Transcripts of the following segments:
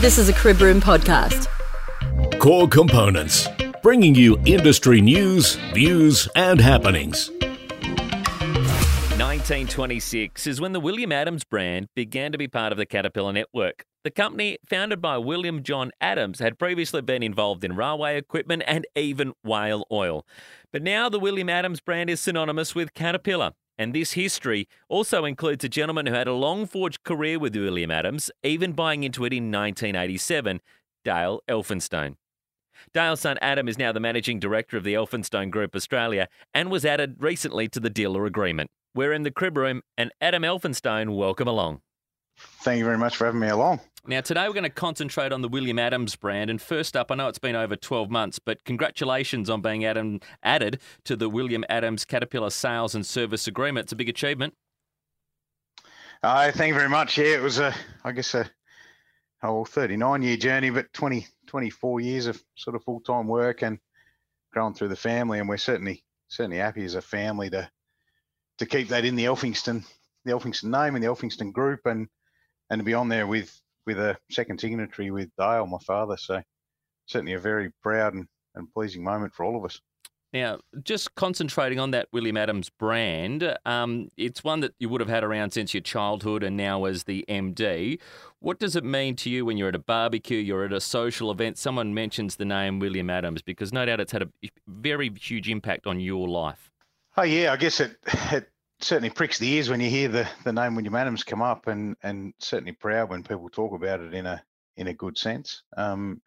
This is a Crib Room podcast. Core Components, bringing you industry news, views, and happenings. 1926 is when the William Adams brand began to be part of the Caterpillar network. The company, founded by William John Adams, had previously been involved in railway equipment and even whale oil. But now the William Adams brand is synonymous with Caterpillar. And this history also includes a gentleman who had a long forged career with William Adams, even buying into it in 1987, Dale Elphinstone. Dale's son Adam is now the managing director of the Elphinstone Group Australia and was added recently to the dealer agreement. We're in the crib room, and Adam Elphinstone, welcome along. Thank you very much for having me along. Now, today we're going to concentrate on the William Adams brand. And first up, I know it's been over 12 months, but congratulations on being Adam, added to the William Adams Caterpillar Sales and Service Agreement. It's a big achievement. Uh, thank you very much. Yeah, it was, a, I guess, a whole 39 year journey, but 20, 24 years of sort of full time work and growing through the family. And we're certainly certainly happy as a family to to keep that in the Elphinstone the Elphinstone name and the Elphinstone group and and to be on there with with a second signatory with Dale, my father. So certainly a very proud and, and pleasing moment for all of us. Now, just concentrating on that William Adams brand, um, it's one that you would have had around since your childhood and now as the MD. What does it mean to you when you're at a barbecue, you're at a social event, someone mentions the name William Adams? Because no doubt it's had a very huge impact on your life. Oh, yeah, I guess it, it certainly pricks the ears when you hear the, the name William Adams come up, and and certainly proud when people talk about it in a in a good sense. Um,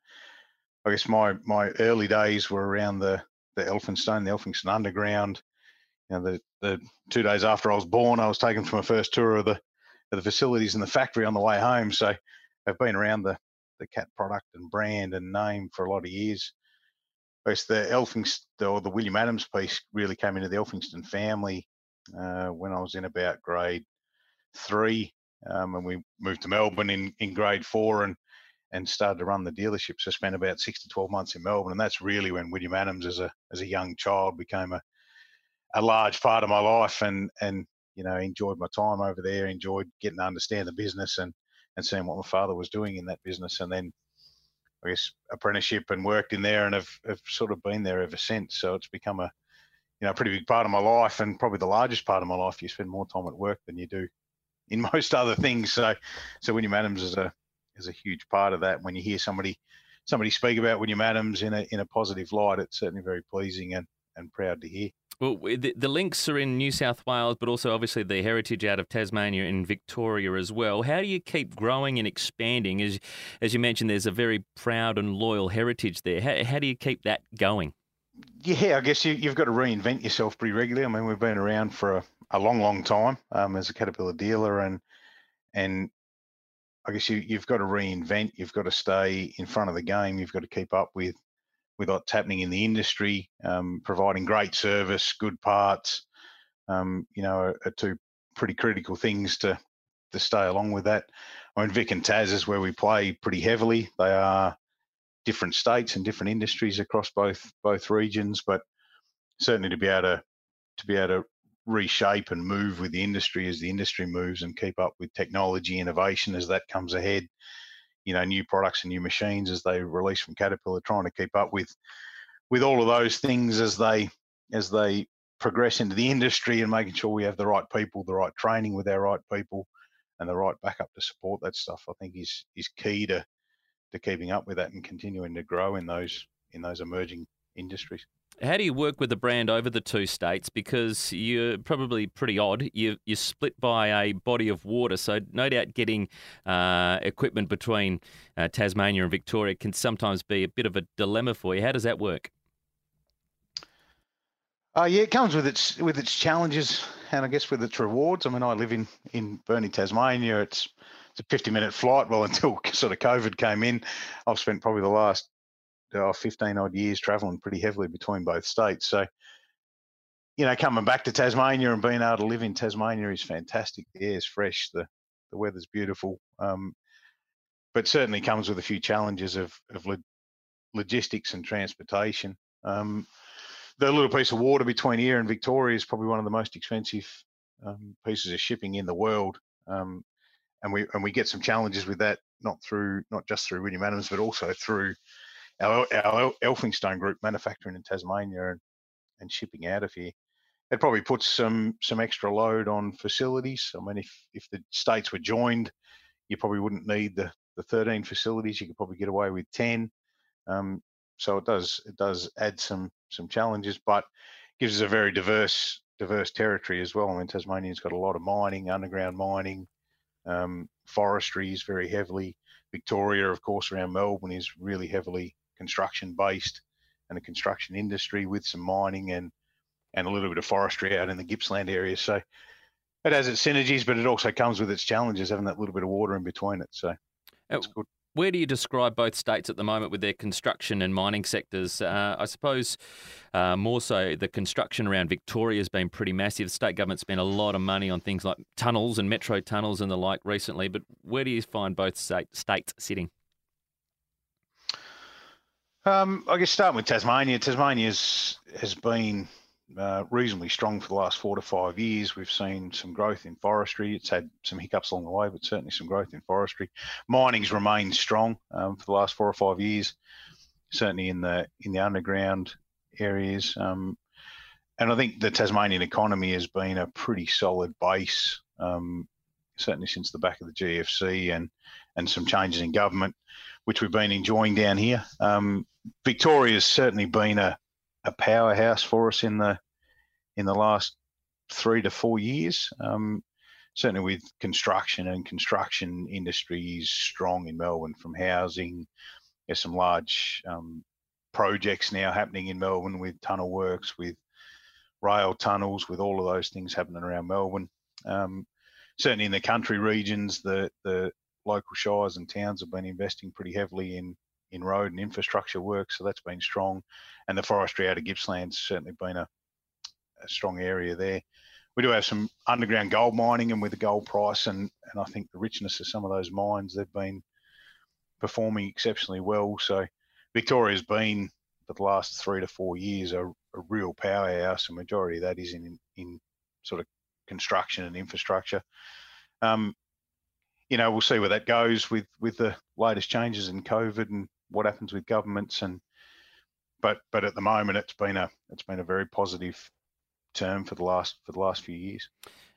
I guess my my early days were around the the Elphinstone, the Elphinstone Underground. You know, the the two days after I was born, I was taken for my first tour of the of the facilities and the factory on the way home. So I've been around the the cat product and brand and name for a lot of years. I guess the Elphinstone or the William Adams piece really came into the Elphinstone family uh, when I was in about grade three, um, and we moved to Melbourne in, in grade four and and started to run the dealership. So I spent about six to twelve months in Melbourne, and that's really when William Adams, as a as a young child, became a a large part of my life, and and you know enjoyed my time over there, enjoyed getting to understand the business and and seeing what my father was doing in that business, and then I guess apprenticeship and worked in there, and have have sort of been there ever since. So it's become a you know, a pretty big part of my life and probably the largest part of my life. You spend more time at work than you do in most other things. So, so William Adams is a is a huge part of that. When you hear somebody somebody speak about William Adams in a in a positive light, it's certainly very pleasing and and proud to hear. Well, the, the links are in New South Wales, but also obviously the heritage out of Tasmania and Victoria as well. How do you keep growing and expanding? As as you mentioned, there's a very proud and loyal heritage there. How, how do you keep that going? Yeah, I guess you, have got to reinvent yourself pretty regularly. I mean, we've been around for a, a long, long time um, as a Caterpillar dealer, and and I guess you, you've got to reinvent. You've got to stay in front of the game. You've got to keep up with with what's happening in the industry, um, providing great service, good parts. Um, you know, are, are, two pretty critical things to to stay along with that. I mean, Vic and Tas is where we play pretty heavily. They are different states and different industries across both both regions, but certainly to be able to to be able to reshape and move with the industry as the industry moves and keep up with technology innovation as that comes ahead. You know, new products and new machines as they release from Caterpillar, trying to keep up with with all of those things as they as they progress into the industry and making sure we have the right people, the right training with our right people, and the right backup to support that stuff. I think is is key to to keeping up with that and continuing to grow in those in those emerging industries. How do you work with the brand over the two states? Because you're probably pretty odd. You, you're split by a body of water, so no doubt getting uh, equipment between uh, Tasmania and Victoria can sometimes be a bit of a dilemma for you. How does that work? Uh, yeah, it comes with its with its challenges and I guess with its rewards. I mean, I live in in Burnie, Tasmania. It's it's a 50 minute flight. Well, until sort of COVID came in, I've spent probably the last uh, 15 odd years traveling pretty heavily between both states. So, you know, coming back to Tasmania and being able to live in Tasmania is fantastic. The air's fresh, the the weather's beautiful, um, but certainly comes with a few challenges of of lo- logistics and transportation. Um, the little piece of water between here and Victoria is probably one of the most expensive um, pieces of shipping in the world. Um, and we and we get some challenges with that, not through not just through William Adams, but also through our, our Elphinstone Group manufacturing in Tasmania and, and shipping out of here. It probably puts some some extra load on facilities. I mean, if if the states were joined, you probably wouldn't need the the 13 facilities. You could probably get away with 10. Um, so it does it does add some some challenges, but gives us a very diverse diverse territory as well. I mean, Tasmania's got a lot of mining, underground mining, um, forestry is very heavily. Victoria, of course, around Melbourne is really heavily construction based and a construction industry with some mining and and a little bit of forestry out in the Gippsland area. So it has its synergies, but it also comes with its challenges, having that little bit of water in between it. So that's good. Where do you describe both states at the moment with their construction and mining sectors? Uh, I suppose uh, more so the construction around Victoria has been pretty massive. The state government spent a lot of money on things like tunnels and metro tunnels and the like recently. But where do you find both state, states sitting? Um, I guess starting with Tasmania. Tasmania has been uh, reasonably strong for the last four to five years. We've seen some growth in forestry. It's had some hiccups along the way, but certainly some growth in forestry. Mining's remained strong um, for the last four or five years, certainly in the in the underground areas. Um, and I think the Tasmanian economy has been a pretty solid base, um, certainly since the back of the GFC and and some changes in government, which we've been enjoying down here. Um, Victoria's certainly been a a powerhouse for us in the in the last three to four years. Um, certainly with construction and construction industry is strong in Melbourne from housing. There's some large um, projects now happening in Melbourne with tunnel works, with rail tunnels, with all of those things happening around Melbourne. Um, certainly in the country regions, the the local shires and towns have been investing pretty heavily in in road and infrastructure work, so that's been strong. And the forestry out of Gippsland's certainly been a, a strong area there. We do have some underground gold mining, and with the gold price and and I think the richness of some of those mines, they've been performing exceptionally well. So Victoria's been for the last three to four years a, a real powerhouse. A majority of that is in in sort of construction and infrastructure. Um, you know, we'll see where that goes with with the latest changes in COVID and what happens with governments and but but at the moment it's been a it's been a very positive term for the last for the last few years.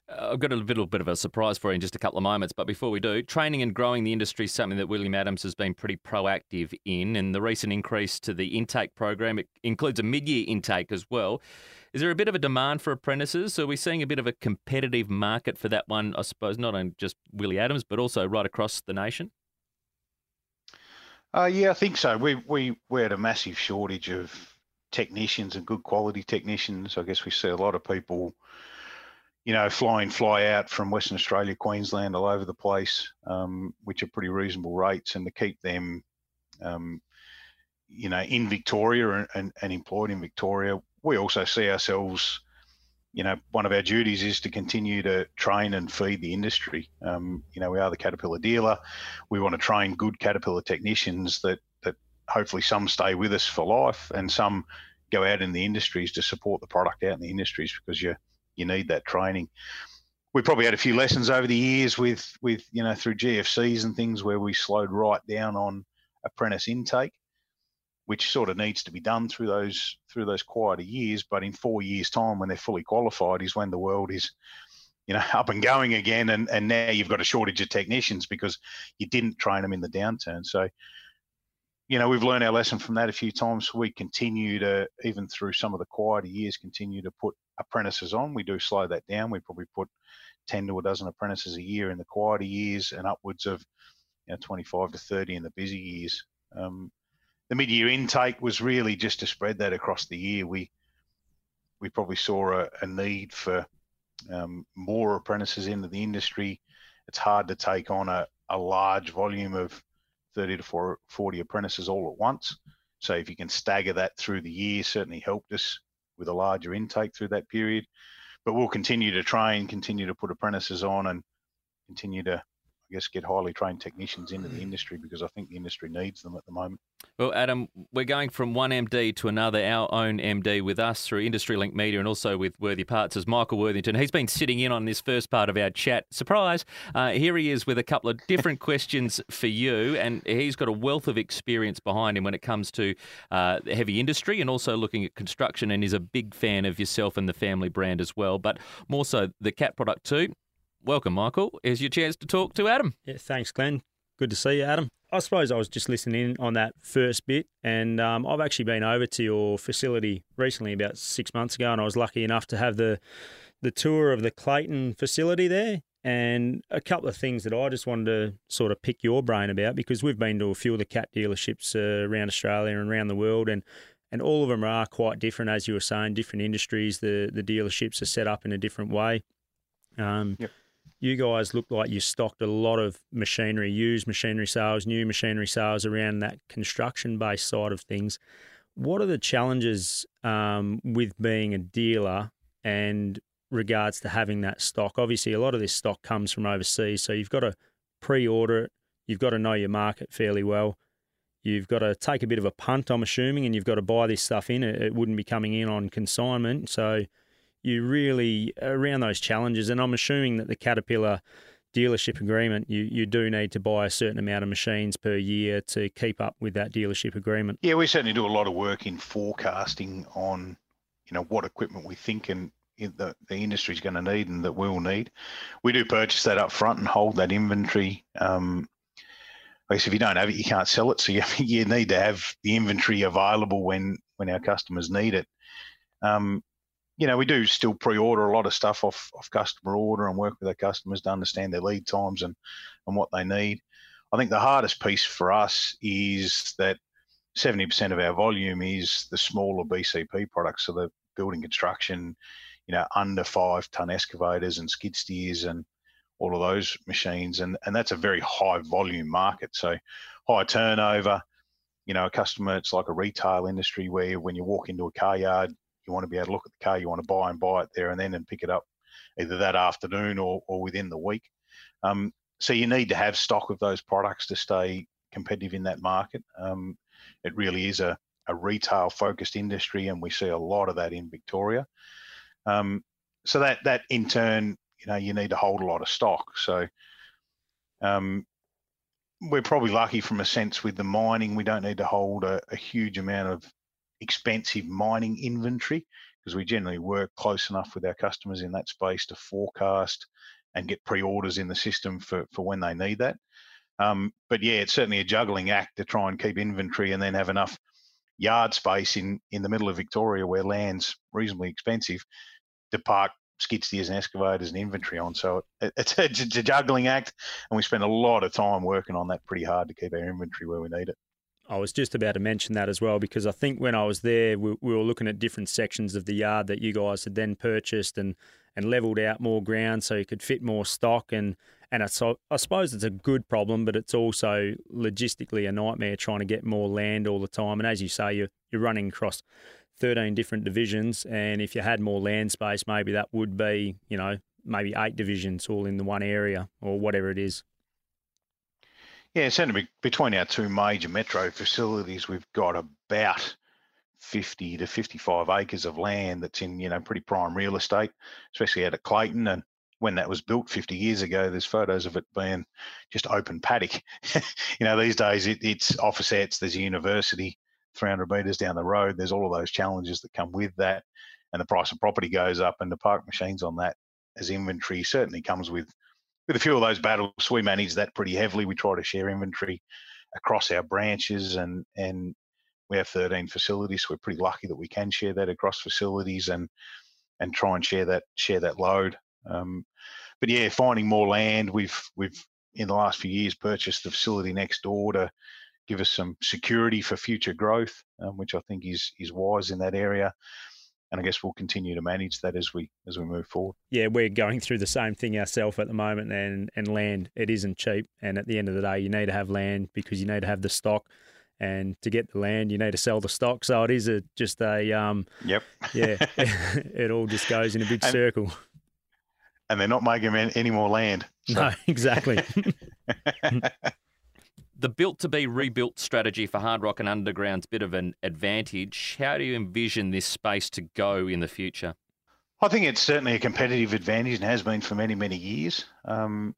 Uh, I've got a little bit of a surprise for you in just a couple of moments, but before we do, training and growing the industry is something that William Adams has been pretty proactive in, and the recent increase to the intake program it includes a mid-year intake as well. Is there a bit of a demand for apprentices? So are we seeing a bit of a competitive market for that one? I suppose not on just Willie Adams, but also right across the nation. Uh, yeah, I think so. We we we had a massive shortage of technicians and good quality technicians. I guess we see a lot of people, you know, fly in, fly out from Western Australia, Queensland, all over the place, um, which are pretty reasonable rates, and to keep them, um, you know, in Victoria and, and, and employed in Victoria, we also see ourselves you know, one of our duties is to continue to train and feed the industry. Um, you know, we are the Caterpillar dealer. We want to train good Caterpillar technicians that that hopefully some stay with us for life and some go out in the industries to support the product out in the industries because you you need that training. We probably had a few lessons over the years with with you know through GFCs and things where we slowed right down on apprentice intake which sort of needs to be done through those through those quieter years. But in four years' time, when they're fully qualified, is when the world is, you know, up and going again. And and now you've got a shortage of technicians because you didn't train them in the downturn. So, you know, we've learned our lesson from that a few times. We continue to, even through some of the quieter years, continue to put apprentices on. We do slow that down. We probably put ten to a dozen apprentices a year in the quieter years, and upwards of you know, 25 to 30 in the busy years. Um, the mid-year intake was really just to spread that across the year. We we probably saw a, a need for um, more apprentices into the industry. It's hard to take on a, a large volume of 30 to 40 apprentices all at once. So if you can stagger that through the year, certainly helped us with a larger intake through that period. But we'll continue to train, continue to put apprentices on, and continue to I guess, get highly trained technicians into the industry because I think the industry needs them at the moment. Well, Adam, we're going from one MD to another, our own MD with us through Industry Link Media and also with Worthy Parts as Michael Worthington. He's been sitting in on this first part of our chat. Surprise! Uh, here he is with a couple of different questions for you, and he's got a wealth of experience behind him when it comes to uh, heavy industry and also looking at construction, and is a big fan of yourself and the family brand as well, but more so the cat product too. Welcome, Michael. Here's your chance to talk to Adam. Yeah, thanks, Glenn. Good to see you, Adam. I suppose I was just listening in on that first bit, and um, I've actually been over to your facility recently, about six months ago, and I was lucky enough to have the the tour of the Clayton facility there. And a couple of things that I just wanted to sort of pick your brain about because we've been to a few of the cat dealerships uh, around Australia and around the world, and and all of them are quite different, as you were saying, different industries. The the dealerships are set up in a different way. Um, yep you guys look like you stocked a lot of machinery, used machinery sales, new machinery sales around that construction based side of things. What are the challenges um, with being a dealer and regards to having that stock? Obviously, a lot of this stock comes from overseas, so you've got to pre order it, you've got to know your market fairly well. You've got to take a bit of a punt, I'm assuming, and you've got to buy this stuff in. It, it wouldn't be coming in on consignment. So, you really around those challenges, and I'm assuming that the Caterpillar dealership agreement, you, you do need to buy a certain amount of machines per year to keep up with that dealership agreement. Yeah, we certainly do a lot of work in forecasting on, you know, what equipment we think and the, the industry is going to need and that we'll need. We do purchase that up front and hold that inventory. Um, if you don't have it, you can't sell it. So you, you need to have the inventory available when when our customers need it. Um, you know, we do still pre-order a lot of stuff off, off customer order and work with our customers to understand their lead times and, and what they need. I think the hardest piece for us is that 70% of our volume is the smaller BCP products, so the building construction, you know, under five ton excavators and skid steers and all of those machines. And, and that's a very high volume market. So high turnover, you know, a customer, it's like a retail industry where when you walk into a car yard, you want to be able to look at the car you want to buy and buy it there and then and pick it up either that afternoon or, or within the week. Um, so you need to have stock of those products to stay competitive in that market. Um, it really is a, a retail focused industry, and we see a lot of that in Victoria. Um, so that that in turn, you know, you need to hold a lot of stock. So um, we're probably lucky from a sense with the mining. We don't need to hold a, a huge amount of expensive mining inventory because we generally work close enough with our customers in that space to forecast and get pre-orders in the system for, for when they need that. Um, but yeah, it's certainly a juggling act to try and keep inventory and then have enough yard space in, in the middle of Victoria where land's reasonably expensive to park skid steers and excavators and inventory on. So it, it's, a, it's a juggling act, and we spend a lot of time working on that pretty hard to keep our inventory where we need it. I was just about to mention that as well because I think when I was there, we, we, were looking at different sections of the yard that you guys had then purchased and and leveled out more ground so you could fit more stock and and I, suppose it's a good problem, but it's also logistically a nightmare trying to get more land all the time. And as you say, you're you're running across 13 different divisions, and if you had more land space, maybe that would be you know maybe eight divisions all in the one area or whatever it is. Yeah, certainly between our two major metro facilities, we've got about 50 to 55 acres of land that's in, you know, pretty prime real estate, especially out at Clayton. And when that was built 50 years ago, there's photos of it being just open paddock. you know, these days it, it's officettes, there's a university 300 metres down the road. There's all of those challenges that come with that. And the price of property goes up, and the park machines on that as inventory certainly comes with with a few of those battles, we manage that pretty heavily. We try to share inventory across our branches, and and we have 13 facilities, so we're pretty lucky that we can share that across facilities and and try and share that share that load. Um, but yeah, finding more land. We've we've in the last few years purchased the facility next door to give us some security for future growth, um, which I think is is wise in that area and I guess we'll continue to manage that as we as we move forward. Yeah, we're going through the same thing ourselves at the moment, and and land it isn't cheap, and at the end of the day, you need to have land because you need to have the stock, and to get the land, you need to sell the stock. So it is a just a um. Yep. yeah, it all just goes in a big and, circle. And they're not making any more land. So. No, exactly. the built to be rebuilt strategy for Hard Rock and Underground's bit of an advantage. How do you envision this space to go in the future? I think it's certainly a competitive advantage and has been for many, many years. Um,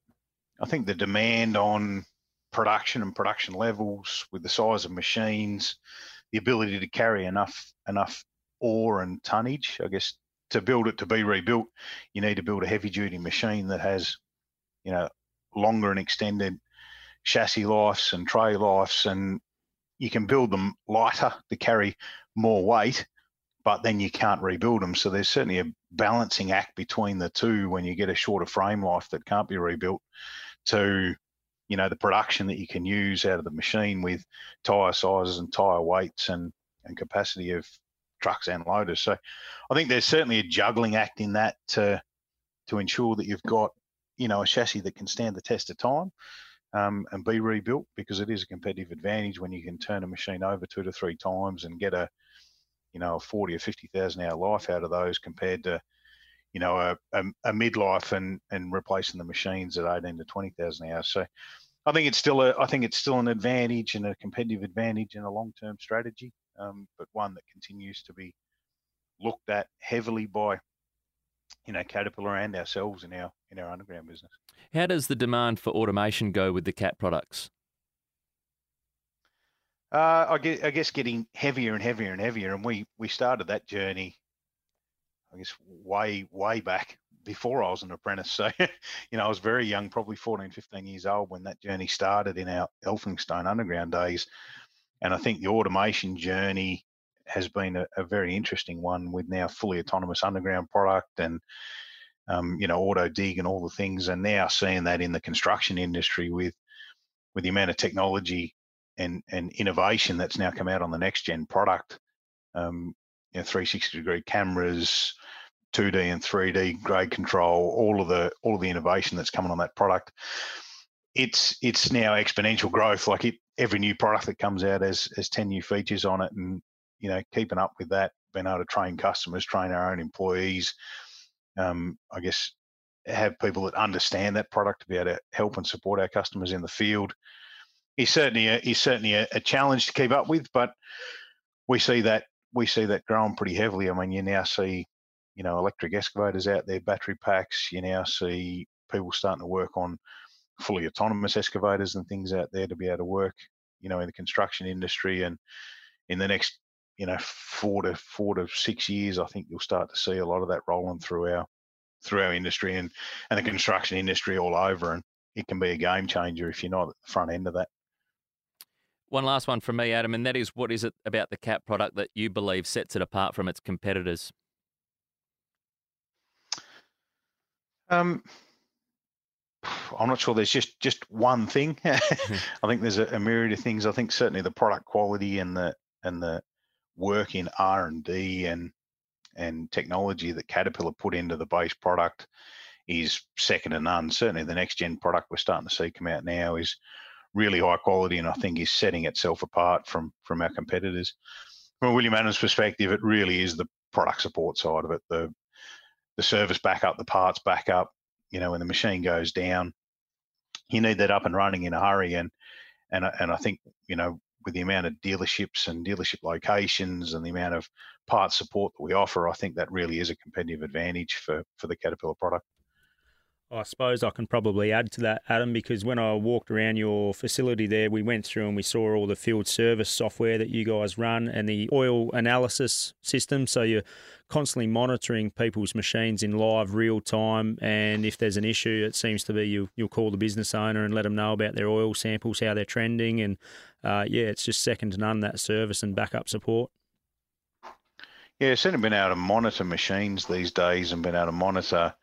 I think the demand on production and production levels with the size of machines, the ability to carry enough enough ore and tonnage, I guess to build it to be rebuilt, you need to build a heavy duty machine that has, you know, longer and extended chassis lives and tray lives, and you can build them lighter to carry more weight, but then you can't rebuild them. So there's certainly a balancing act between the two when you get a shorter frame life that can't be rebuilt to you know the production that you can use out of the machine with tire sizes and tire weights and and capacity of trucks and loaders. So I think there's certainly a juggling act in that to to ensure that you've got you know a chassis that can stand the test of time um, and be rebuilt because it is a competitive advantage when you can turn a machine over two to three times and get a you know a forty or fifty thousand hour life out of those compared to you know a, a, a midlife and and replacing the machines at eighteen to twenty thousand hours. So I think it's still a I think it's still an advantage and a competitive advantage and a long term strategy um, but one that continues to be looked at heavily by you know Caterpillar and ourselves in our in our underground business. How does the demand for automation go with the cat products? Uh, I, guess, I guess getting heavier and heavier and heavier, and we we started that journey, I guess way way back before I was an apprentice. So, you know, I was very young, probably 14, 15 years old when that journey started in our Elphinstone underground days. And I think the automation journey has been a, a very interesting one with now fully autonomous underground product and um, you know auto dig and all the things, and now seeing that in the construction industry with with the amount of technology and and innovation that's now come out on the next gen product. Um, you know, 360 degree cameras, 2D and 3D grade control, all of the all of the innovation that's coming on that product. It's it's now exponential growth. Like it, every new product that comes out has has 10 new features on it and you know keeping up with that being able to train customers train our own employees um, i guess have people that understand that product to be able to help and support our customers in the field is certainly a, is certainly a, a challenge to keep up with but we see that we see that growing pretty heavily i mean you now see you know electric excavators out there battery packs you now see people starting to work on fully autonomous excavators and things out there to be able to work, you know, in the construction industry. And in the next, you know, four to four to six years, I think you'll start to see a lot of that rolling through our through our industry and and the construction industry all over. And it can be a game changer if you're not at the front end of that. One last one from me, Adam, and that is what is it about the Cat product that you believe sets it apart from its competitors? Um, I'm not sure there's just just one thing. I think there's a, a, myriad of things. I think certainly the product quality and the and the work in R and D and and technology that Caterpillar put into the base product is second to none. Certainly, the next gen product we're starting to see come out now is really high quality, and I think is setting itself apart from from our competitors. From William Adams perspective, it really is the product support side of it, the the service backup, the parts backup, you know, when the machine goes down, you need that up and running in a hurry. And and and I think you know with the amount of dealerships and dealership locations and the amount of parts support that we offer, I think that really is a competitive advantage for for the Caterpillar product. I suppose I can probably add to that, Adam, because when I walked around your facility there, we went through and we saw all the field service software that you guys run and the oil analysis system. So you're constantly monitoring people's machines in live, real time. And if there's an issue, it seems to be you, you'll call the business owner and let them know about their oil samples, how they're trending. And uh, yeah, it's just second to none that service and backup support. Yeah, certainly been able to monitor machines these days and been able to monitor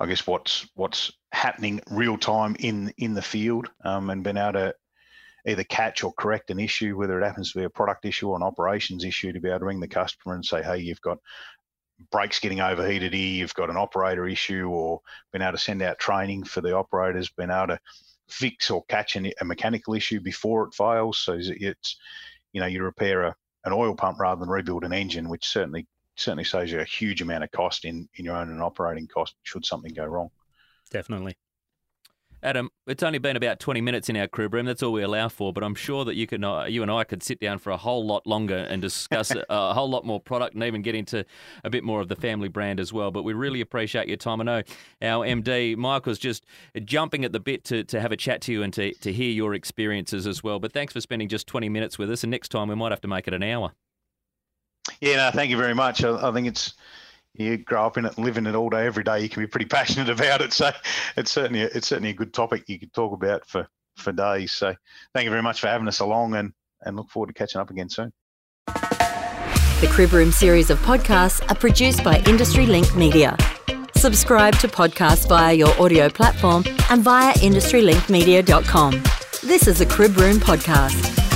I guess what's what's happening real time in in the field, um, and been able to either catch or correct an issue, whether it happens to be a product issue or an operations issue, to be able to ring the customer and say, hey, you've got brakes getting overheated here, you've got an operator issue, or been able to send out training for the operators, been able to fix or catch an, a mechanical issue before it fails. So it's, you know, you repair a, an oil pump rather than rebuild an engine, which certainly certainly saves you a huge amount of cost in, in your own and operating cost should something go wrong. Definitely. Adam, it's only been about 20 minutes in our crib room. That's all we allow for. But I'm sure that you can, uh, you and I could sit down for a whole lot longer and discuss a, a whole lot more product and even get into a bit more of the family brand as well. But we really appreciate your time. I know our MD, Michael's just jumping at the bit to, to have a chat to you and to, to hear your experiences as well. But thanks for spending just 20 minutes with us. And next time we might have to make it an hour. Yeah, no, thank you very much. I, I think it's you grow up in it and live in it all day, every day. You can be pretty passionate about it. So it's certainly a, it's certainly a good topic you could talk about for for days. So thank you very much for having us along, and and look forward to catching up again soon. The Crib Room series of podcasts are produced by Industry Link Media. Subscribe to podcasts via your audio platform and via industrylinkmedia.com. This is a Crib Room podcast.